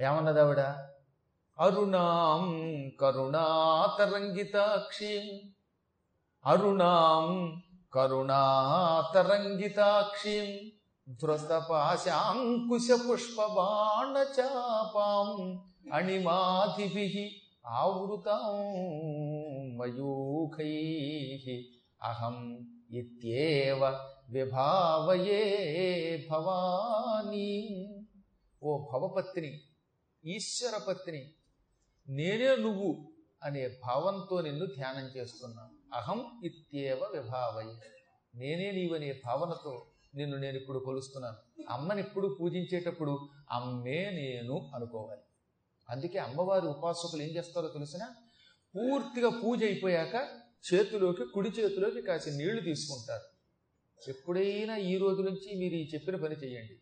ఏమన్నది ఆవిడ? అరుణాం కరుణాతరంగితాక్షి. అరుణాం కరుణాతరంగితాక్షి. ధృతపాశాంకుశ పుష్పబాణచాపాం అణిమాధిభి ఆవృతాం మయూఖై. అహం ఇత్యేవ విభావయే భవానీ. ఓ భవపత్ని ఈశ్వరపత్ని. నేనే నువ్వు అనే భావంతో నిన్ను ధ్యానం చేస్తున్నాను. అహం ఇత్యేవ విభావయ్య నేనే నీవనే భావనతో నిన్ను నేను ఇప్పుడు కొలుస్తున్నాను. అమ్మని ఇప్పుడు పూజించేటప్పుడు అమ్మే నేను అనుకోవాలి. అందుకే అమ్మవారి ఉపాసకులు ఏం చేస్తారో తెలిసిన పూర్తిగా పూజ అయిపోయాక చేతిలోకి కుడి చేతిలోకి కాసి నీళ్ళు తీసుకుంటారు. ఎప్పుడైనా ఈ రోజు నుంచి మీరు ఈ చెప్పిన పని చేయండి.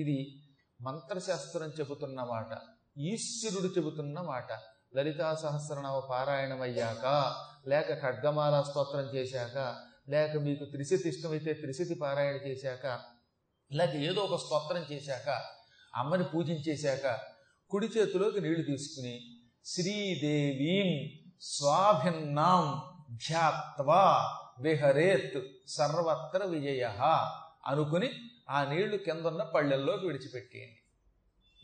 ఇది మంత్రశాస్త్రం చెబుతున్న మాట. ఈశ్వరుడు చెబుతున్న మాట. లలితా సహస్రనామ పారాయణం అయ్యాక లేక ఖడ్గమాల స్తోత్రం చేశాక లేక మీకు త్రిశతి ఇష్టమైతే త్రిశతి పారాయణ చేశాక లేక ఏదో ఒక స్తోత్రం చేశాక అమ్మని పూజించేశాక కుడి చేతిలోకి నీళ్ళు తీసుకుని శ్రీదేవీం స్వాభిన్నాం ధ్యాత్వా విహరేత్ సర్వత్ర విజయ అనుకుని ఆ నీళ్ళు కిందన్న పళ్ళెల్లోకి విడిచిపెట్టేయండి.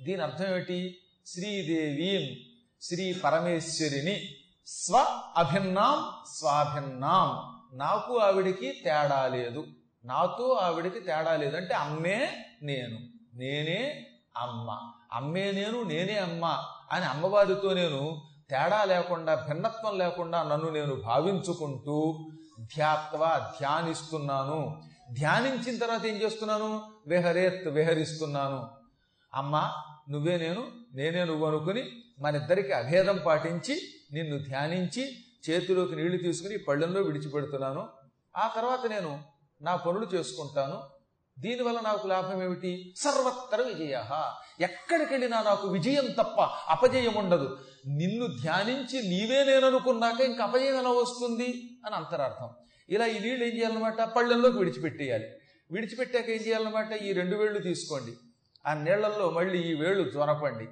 దీని అర్థం ఏమిటి? శ్రీదేవి శ్రీ పరమేశ్వరిని స్వ అభిన్నాం స్వాభిన్నాం. నాకు ఆవిడికి తేడా లేదు. నాతో ఆవిడికి తేడా లేదు. అంటే అమ్మే నేను. నేనే అమ్మ. అమ్మే నేను నేనే అమ్మ అని అమ్మవారితో నేను తేడా లేకుండా భిన్నత్వం లేకుండా నన్ను నేను భావించుకుంటూ ధ్యాత్వ ధ్యానిస్తున్నాను. ధ్యానించిన తర్వాత ఏం చేస్తున్నాను? విహరేత్ విహరిస్తున్నాను. అమ్మ నువ్వే నేను నేనే నువ్వు అనుకుని మన ఇద్దరికి అభేదం పాటించి నిన్ను ధ్యానించి చేతిలోకి నీళ్ళు తీసుకుని పళ్ళెంలో విడిచిపెడుతున్నాను. ఆ తర్వాత నేను నా పనులు చేసుకుంటాను. దీనివల్ల నాకు లాభం ఏమిటి సర్వత్ర విజయ. ఎక్కడికెళ్ళినా నాకు విజయం తప్ప అపజయం ఉండదు. నిన్ను ధ్యానించి నీవే నేను అనుకున్నాక ఇంక అపజయం ఎలా వస్తుంది? అని అంతరార్థం. ఇలా ఈ నీళ్ళు ఏం చేయాలన్నమాట? పళ్ళెంలోకి విడిచిపెట్టేయాలి. విడిచిపెట్టాక ఏం చేయాలన్నమాట? ఈ రెండు వేళ్ళు తీసుకోండి. ఆ నీళ్ళలో మళ్ళీ ఈ వేళ్ళు జొనపండి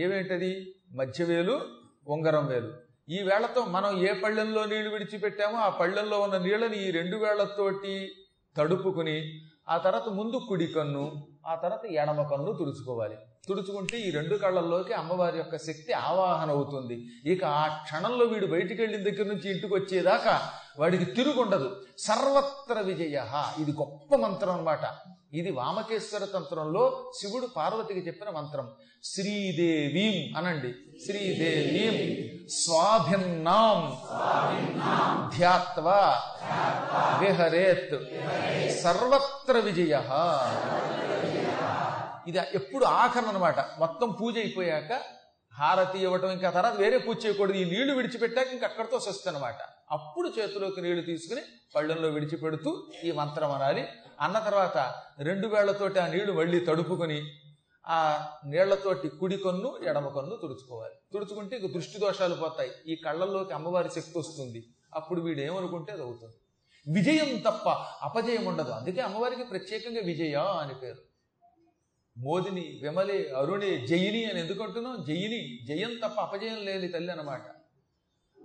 ఏమేంటది? మధ్య వేలు ఉంగరం వేలు. ఈ వేళ్ళతో మనం ఏ పళ్ళెంలో నీళ్ళు విడిచిపెట్టామో ఆ పళ్ళెంలో ఉన్న నీళ్ళని ఈ రెండు వేళ్ళతోటి తడుపుకుని ఆ తర్వాత ముందు కుడి కన్ను ఆ తర్వాత ఎడమ కన్ను తుడుచుకోవాలి. తుడుచుకుంటే ఈ రెండు కళ్ళల్లోకి అమ్మవారి యొక్క శక్తి ఆవాహన అవుతుంది. ఇక ఆ క్షణంలో వీడు బయటికి వెళ్ళిన దగ్గర నుంచి ఇంటికి వచ్చేదాకా వాడికి తిరుగుండదు. సర్వత్ర విజయ. ఇది గొప్ప మంత్రం అన్నమాట. ఇది వామకేశ్వర తంత్రంలో శివుడు పార్వతికి చెప్పిన మంత్రం. శ్రీదేవీం అనండి. శ్రీదేవీం స్వాభిన్నాం. ధ్యాత్వా విహరేత్. సర్వత్ర విజయ. ఇది ఎప్పుడు ఆఖరణ అనమాట మొత్తం పూజ అయిపోయాక హారతి ఇవ్వటం ఇంకా తర్వాత వేరే పూజ చేయకూడదు. ఈ నీళ్ళు విడిచిపెట్టాక ఇంక అక్కడితో వస్తుంది అనమాట అప్పుడు చేతిలోకి నీళ్ళు తీసుకుని పళ్ళెంలో విడిచిపెడుతూ ఈ మంత్రం అనాలి. అన్న తర్వాత రెండు వేళ్ళతోటి ఆ నీళ్ళు మళ్ళీ తడుపుకొని ఆ నీళ్ళతోటి కుడి కన్ను ఎడమ కన్ను తుడుచుకోవాలి. తుడుచుకుంటే ఇక దృష్టి దోషాలు పోతాయి. ఈ కళ్ళల్లోకి అమ్మవారి శక్తి వస్తుంది. అప్పుడు వీడు ఏమనుకుంటే అది అవుతుంది. విజయం తప్ప అపజయం ఉండదు. అందుకే అమ్మవారికి ప్రత్యేకంగా విజయ అని పేరు. మోదిని విమలి అరుణి జయిని అని ఎందుకు అంటున్నాం జయిని జయం తప్ప అపజయం లేని తల్లి అనమాట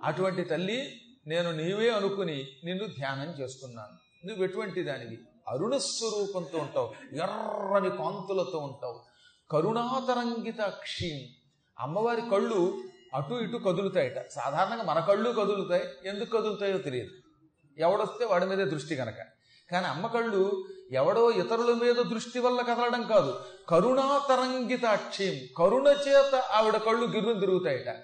అటువంటి తల్లి నేను నీవే అనుకుని నిన్ను ధ్యానం చేసుకున్నాను. నువ్వు ఎటువంటి దానివి? అరుణ స్వరూపంతో ఉంటావు ఎర్రని కాంతులతో ఉంటావు. కరుణాతరంగిత క్షీం అమ్మవారి కళ్ళు అటు ఇటు కదులుతాయట. సాధారణంగా మన కళ్ళు కదులుతాయి ఎందుకు కదులుతాయో తెలియదు. ఎవడొస్తే వాడి మీదే దృష్టి కనుక కానీ అమ్మ కళ్ళు ఎవడో ఇతరుల మీద దృష్టి వల్ల కదలడం కాదు. కరుణాతరంగితాక్షిం. కరుణ చేత ఆవిడ కళ్ళు గిర్రును తిరుగుతాయట.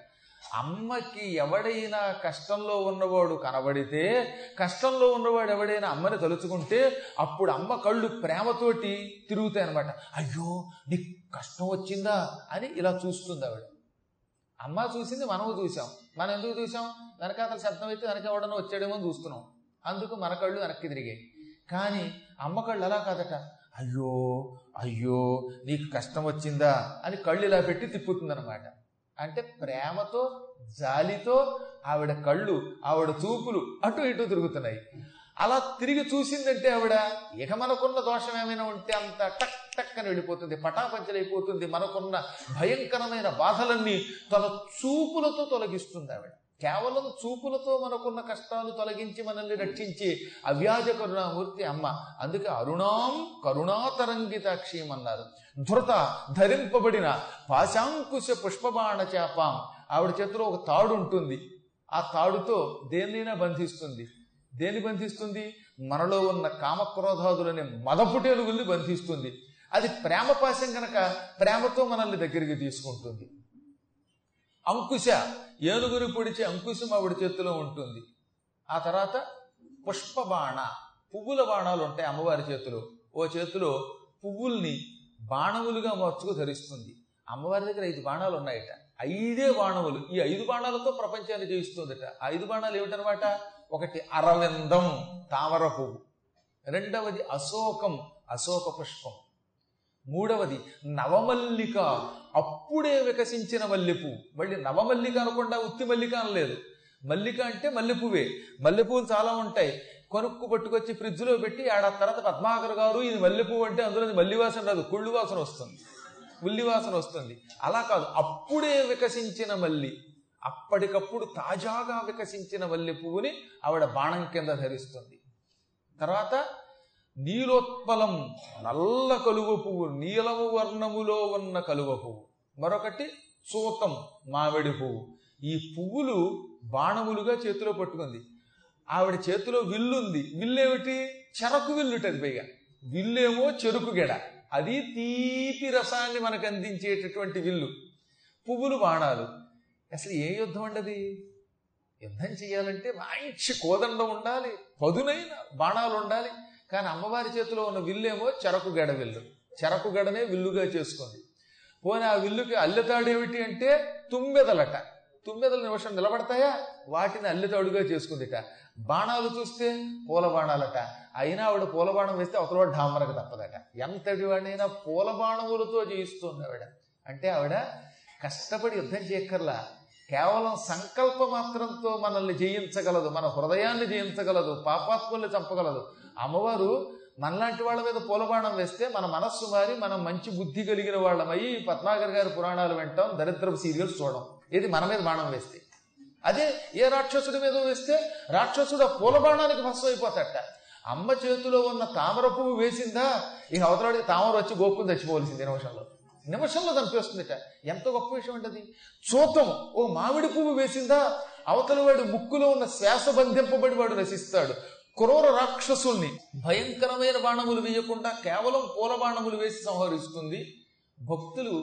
అమ్మకి ఎవడైనా కష్టంలో ఉన్నవాడు కనబడితే కష్టంలో ఉన్నవాడు ఎవడైనా అమ్మని తలుచుకుంటే అప్పుడు అమ్మ కళ్ళు ప్రేమతోటి తిరుగుతాయి అనమాట అయ్యో నీకు కష్టం వచ్చిందా అని ఇలా చూస్తుంది ఆవిడ. అమ్మ చూసింది మనము చూసాం. మనం ఎందుకు చూసాం? వెనకాతల శబ్దం అయితే వెనక ఎవడనో వచ్చాడేమో చూస్తున్నాం. అందుకు మన కళ్ళు వెనక్కి తిరిగాయి. కానీ అమ్మ కళ్ళు అలా కాదట. అయ్యో అయ్యో నీకు కష్టం వచ్చిందా అని కళ్ళు ఇలా పెట్టి తిప్పుతుందనమాట అంటే ప్రేమతో జాలితో ఆవిడ కళ్ళు ఆవిడ చూపులు అటు ఇటు తిరుగుతున్నాయి. అలా తిరిగి చూసిందంటే ఆవిడ ఇక మనకున్న దోషం ఏమైనా ఉంటే అంత టక్ టక్ అని వెళ్ళిపోతుంది పటాపంచలైపోతుంది మనకున్న భయంకరమైన బాధలన్నీ తన చూపులతో తొలగిస్తుంది ఆవిడ. కేవలం చూపులతో మనకున్న కష్టాలు తొలగించి మనల్ని రక్షించి అవ్యాజ కరుణామూర్తి అమ్మ. అందుకే అరుణాం కరుణాతరంగితాక్షీం అన్నారు ధృత ధరింపబడిన పాశాంకుశ పుష్పబాణ చేపాం. ఆవిడ చేతిలో ఒక తాడు ఉంటుంది. ఆ తాడుతో దేన్నైనా బంధిస్తుంది. దేన్ని బంధిస్తుంది? మనలో ఉన్న కామక్రోధాదులనే మదపుటేలుగుల్ని బంధిస్తుంది. అది ప్రేమ పాశం కనుక ప్రేమతో మనల్ని దగ్గరికి తీసుకుంటుంది. అంకుశ ఏలుగురి పొడిచే అంకుశం ఆవిడ చేతిలో ఉంటుంది. ఆ తర్వాత పుష్పబాణ పువ్వుల బాణాలు ఉంటాయి అమ్మవారి చేతిలో. ఓ చేతిలో పువ్వుల్ని బాణములుగా మార్చుకు ధరిస్తుంది. అమ్మవారి దగ్గర ఐదు బాణాలు ఉన్నాయట. ఐదే బాణములు. ఈ ఐదు బాణాలతో ప్రపంచాన్ని జయిస్తుందట. ఐదు బాణాలు ఏమిటనమాట ఒకటి అరవిందం తామర పువ్వు. రెండవది అశోకం అశోక పుష్పం. మూడవది నవమల్లిక. అప్పుడే వికసించిన మల్లెపూ. మళ్ళీ నవమల్లిక అనకుండా ఉత్తి మల్లిక అనలేదు. మల్లిక అంటే మల్లెపువ్వే మల్లెపువ్వులు చాలా ఉంటాయి. కొనుక్కు పట్టుకొచ్చి ఫ్రిడ్జ్లో పెట్టి ఆడ తర్వాత పద్మాకర్ గారు ఇది మల్లెపువ్వు అంటే అందులో మల్లి వాసన రాదు. కుళ్ళు వాసన వస్తుంది. ఉల్లి వాసన వస్తుంది. అలా కాదు. అప్పుడే వికసించిన మల్లి. అప్పటికప్పుడు తాజాగా వికసించిన మల్లె పువ్వుని ఆవిడ బాణం కింద ధరిస్తుంది. తర్వాత నీలోత్పలం నల్ల కలువ పువ్వు నీలము వర్ణములో ఉన్న కలువ పువ్వు. మరొకటి సూతం మామిడి పువ్వు. ఈ పువ్వులు బాణములుగా చేతిలో పట్టుకుంది. ఆవిడ చేతిలో విల్లుంది. విల్లేమిటి? చెరకు విల్లుటది పైగా. విల్లేమో చెరుకు గెడ. అది తీపి రసాన్ని మనకు అందించేటటువంటి విల్లు. పువ్వులు బాణాలు. అసలు ఏ యుద్ధం అండి యుద్ధం చేయాలంటే మంచి కోదండం ఉండాలి. పదునైన బాణాలు ఉండాలి. కానీ అమ్మవారి చేతిలో ఉన్న విల్లేమో చెరకు గడ విల్లు. చెరకు గడనే విల్లుగా చేసుకుంది. పోనీ ఆ విల్లుకి అల్లెతాడు ఏమిటి అంటే తుమ్మెదలట. తుమ్మెదల నిమిషం నిలబడతాయా? వాటిని అల్లెతాడుగా చేసుకుందిట. బాణాలు చూస్తే పూల బాణాలట అయినా ఆవిడ పూల బాణం వేస్తే ఒకరోజు ఢామరకు తప్పదట. ఎంతటి వాడినైనా పూల బాణములతో జయిస్తుంది ఆవిడ. అంటే ఆవిడ కష్టపడి యుద్ధం చేయక్కర్లా. కేవలం సంకల్ప మాత్రంతో మనల్ని జయించగలదు. మన హృదయాన్ని జయించగలదు. పాపాత్ముల్ని చంపగలదు. అమ్మవారు మనలాంటి వాళ్ళ మీద పూలబాణం వేస్తే మన మనస్సు మారి మనం మంచి బుద్ధి కలిగిన వాళ్ళమై పద్మాగర్ గారి పురాణాలు వింటాం దరిద్రపు సీరియల్స్ చూడడం. ఇది మన మీద బాణం వేస్తే. అదే ఏ రాక్షసుడి మీద వేస్తే రాక్షసుడు ఆ పూలబాణానికి భస్వం అయిపోతాట అమ్మ చేతిలో ఉన్న తామర పువ్వు వేసిందా? ఇక అవతలాడికి తామర వచ్చి గోక్కుని చచ్చిపోవలసింది నిమిషంలో. నిమిషంలో చంపేస్తుందిట ఎంత గొప్ప విషయం ఉంటుంది చూతం ఓ మామిడి పువ్వు వేసిందా? అవతల వాడి ముక్కులో ఉన్న శ్వాస బంధింపబడి వాడు నశిస్తాడు. క్రూర రాక్షసుల్ని భయంకరమైన బాణములు వేయకుండా కేవలం పూల బాణములు వేసి సంహరిస్తుంది. భక్తులు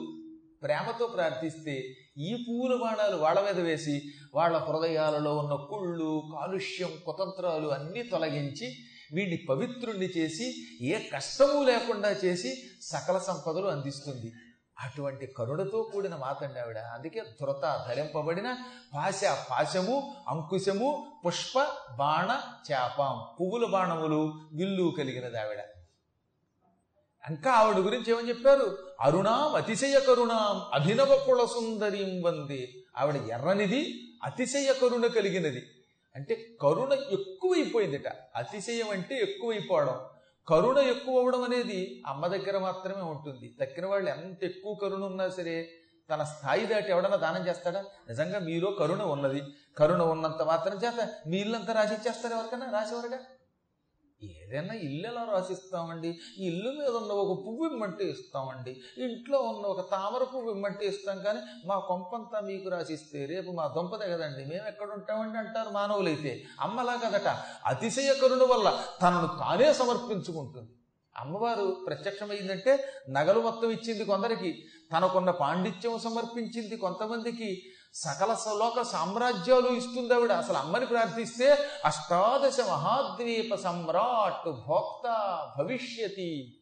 ప్రేమతో ప్రార్థిస్తే ఈ పువ్వుల బాణాలు వాళ్ళ మీద వేసి వాళ్ళ హృదయాలలో ఉన్న కుళ్ళు కాలుష్యం కుతంత్రాలు అన్నీ తొలగించి వీడిని పవిత్రుణ్ణి చేసి ఏ కష్టము లేకుండా చేసి సకల సంపదలు అందిస్తుంది. అటువంటి కరుణతో కూడిన మాతండి ఆవిడ. అందుకే ధృత ధరింపబడిన పాశ పాశము అంకుశము పుష్ప బాణ చేపం పువ్వుల బాణములు విల్లు కలిగినది ఆవిడ. ఇంకా ఆవిడ గురించి ఏమని చెప్పారు? అరుణాం అతిశయ కరుణాం అభినవ కుల సుందరీం వంది. ఆవిడ ఎర్రనిది అతిశయ కరుణ కలిగినది. అంటే కరుణ ఎక్కువైపోయిందిట. అతిశయం అంటే ఎక్కువైపోవడం. కరుణ ఎక్కువ అవడం అనేది అమ్మ దగ్గర మాత్రమే ఉంటుంది. తక్కిన వాళ్ళు ఎంత ఎక్కువ కరుణ ఉన్నా సరే తన స్థాయి దాటి ఎవడన్నా దానం చేస్తాడా? నిజంగా మీలో కరుణ ఉన్నది. కరుణ ఉన్నంత మాత్రం చేత మీ ఇల్లంతా రాసిచ్చేస్తారు ఎవరికన్నా రాసేవారుగా ఏదైనా ఇల్లు ఎలా రాసిస్తామండి? ఇల్లు మీద ఉన్న ఒక పువ్వు ఇమ్మంటే ఇస్తామండి. ఇంట్లో ఉన్న ఒక తామర పువ్వు ఇమ్మంటే ఇస్తాం. కానీ మా కొంపంతా మీకు రాసిస్తే రేపు మా దొంపదే కదండి. మేము ఎక్కడ ఉంటామండి అంటారు మానవులైతే. అమ్మలా కదట. అతిశయ కరుణ వల్ల తనను తానే సమర్పించుకుంటుంది. అమ్మవారు ప్రత్యక్షమైందంటే నగలు మొత్తం ఇచ్చింది కొందరికి. తనకున్న పాండిత్యం సమర్పించింది కొంతమందికి. సకల లోక సామ్రాజ్యాలు ఇస్తుంది ఆవిడ. అసలు అమ్మని ప్రార్థిస్తే అష్టాదశ మహాద్వీప సమ్రాట్ భోక్త భవిష్యతి.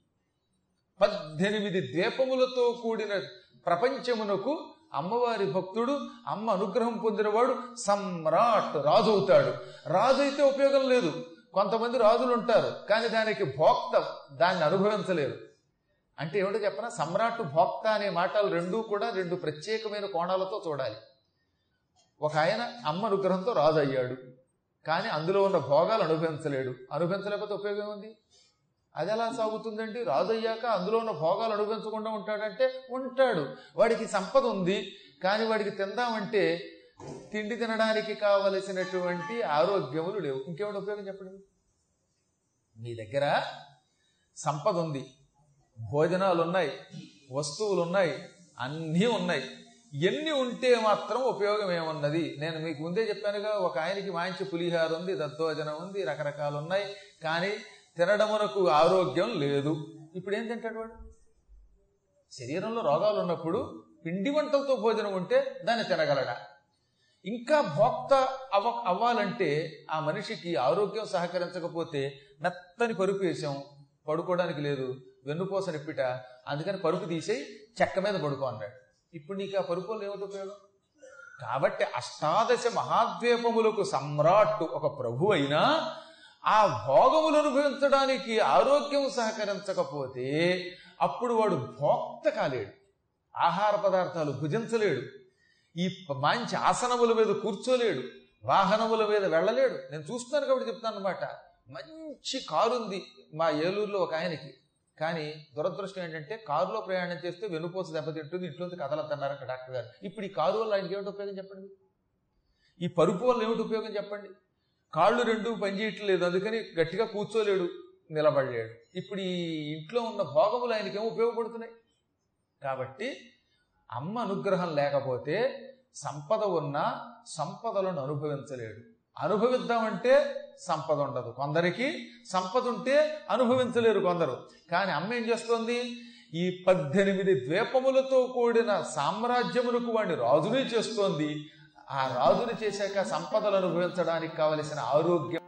పద్దెనిమిది ద్వీపములతో కూడిన ప్రపంచమునకు అమ్మవారి భక్తుడు అమ్మ అనుగ్రహం పొందినవాడు సమ్రాట్ రాజు అవుతాడు. రాజు అయితే ఉపయోగం లేదు. కొంతమంది రాజులు ఉంటారు కానీ దానికి భోక్త దాన్ని అనుభవించలేరు. అంటే ఏమిటో చెప్పనా? సమ్రాట్ భోక్త అనే మాటలు రెండూ కూడా రెండు ప్రత్యేకమైన కోణాలతో చూడాలి. ఒక ఆయన అమ్మ అనుగ్రహంతో రాజు అయ్యాడు కానీ అందులో ఉన్న భోగాలు అనుభవించలేడు. అనుభవించలేకపోతే ఉపయోగం ఉంది అది ఎలా సాగుతుందండి? రాజు అయ్యాక అందులో ఉన్న భోగాలు అనుభవించకుండా ఉంటాడంటే ఉంటాడు. వాడికి సంపద ఉంది. కానీ వాడికి తిందామంటే తిండి తినడానికి కావలసినటువంటి ఆరోగ్యములు లేవు. ఇంకేమిటి ఉపయోగం చెప్పండి? మీ దగ్గర సంపద ఉంది. భోజనాలు ఉన్నాయి వస్తువులు ఉన్నాయి అన్నీ ఉన్నాయి. ఎన్ని ఉంటే మాత్రం ఉపయోగం ఏమున్నది? నేను మీకు ముందే చెప్పానుగా ఒక ఆయనకి మంచి పులిహార ఉంది దత్తోజనం ఉంది రకరకాలు ఉన్నాయి కానీ తినడమునకు ఆరోగ్యం లేదు. ఇప్పుడు ఏం తింటాడు వాడు? శరీరంలో రోగాలు ఉన్నప్పుడు పిండి వంటలతో భోజనం ఉంటే దాన్ని తినగలడా? ఇంకా భోక్త అవ అవ్వాలంటే ఆ మనిషికి ఆరోగ్యం సహకరించకపోతే మెత్తని పరుపు వేసాం పడుకోవడానికి లేదు వెన్నుపోస నిప్పిట అందుకని పరుపు తీసేయి చెక్క మీద పడుకో అన్నాడు. ఇప్పుడు నీకు ఆ పరుపులు ఏమిటి ఉపయోగం? కాబట్టి అష్టాదశ మహాద్వీపములకు సమ్రాట్ ఒక ప్రభు అయినా ఆ భోగములు అనుభవించడానికి ఆరోగ్యం సహకరించకపోతే అప్పుడు వాడు భోక్త కాలేడు. ఆహార పదార్థాలు భుజించలేడు. ఈ మంచి ఆసనముల మీద కూర్చోలేడు. వాహనముల మీద వెళ్ళలేడు. నేను చూస్తాను కాబట్టి చెప్తాను అనమాట మంచి కారు ఉంది మా ఏలూరులో ఒక ఆయనకి. కానీ దురదృష్టం ఏంటంటే కారులో ప్రయాణం చేస్తే వెనుపోస దెబ్బతింటుంది ఇంట్లోంచి కదలద్దన్నారు డాక్టర్ గారు. ఇప్పుడు ఈ కారు వల్ల ఆయనకి ఏమిటి ఉపయోగం చెప్పండి? ఈ పరుపు వల్ల ఏమిటి ఉపయోగం చెప్పండి? కాళ్ళు రెండు పనిచేయట్లేదు అందుకని గట్టిగా కూర్చోలేడు నిలబడలేడు. ఇప్పుడు ఈ ఇంట్లో ఉన్న భోగములు ఆయనకి ఏమో ఉపయోగపడుతున్నాయి. కాబట్టి అమ్మ అనుగ్రహం లేకపోతే సంపద ఉన్నా సంపదలను అనుభవించలేడు. అనుభవిద్దామంటే సంపద ఉండదు కొందరికి సంపద ఉంటే అనుభవించలేరు కొందరు. కానీ అమ్మ ఏం చేస్తోంది? ఈ పద్దెనిమిది ద్వీపములతో కూడిన సామ్రాజ్యములకు వాడిని రాజునే చేస్తోంది. ఆ రాజుని చేశాక సంపదలు అనుభవించడానికి కావలసిన ఆరోగ్యం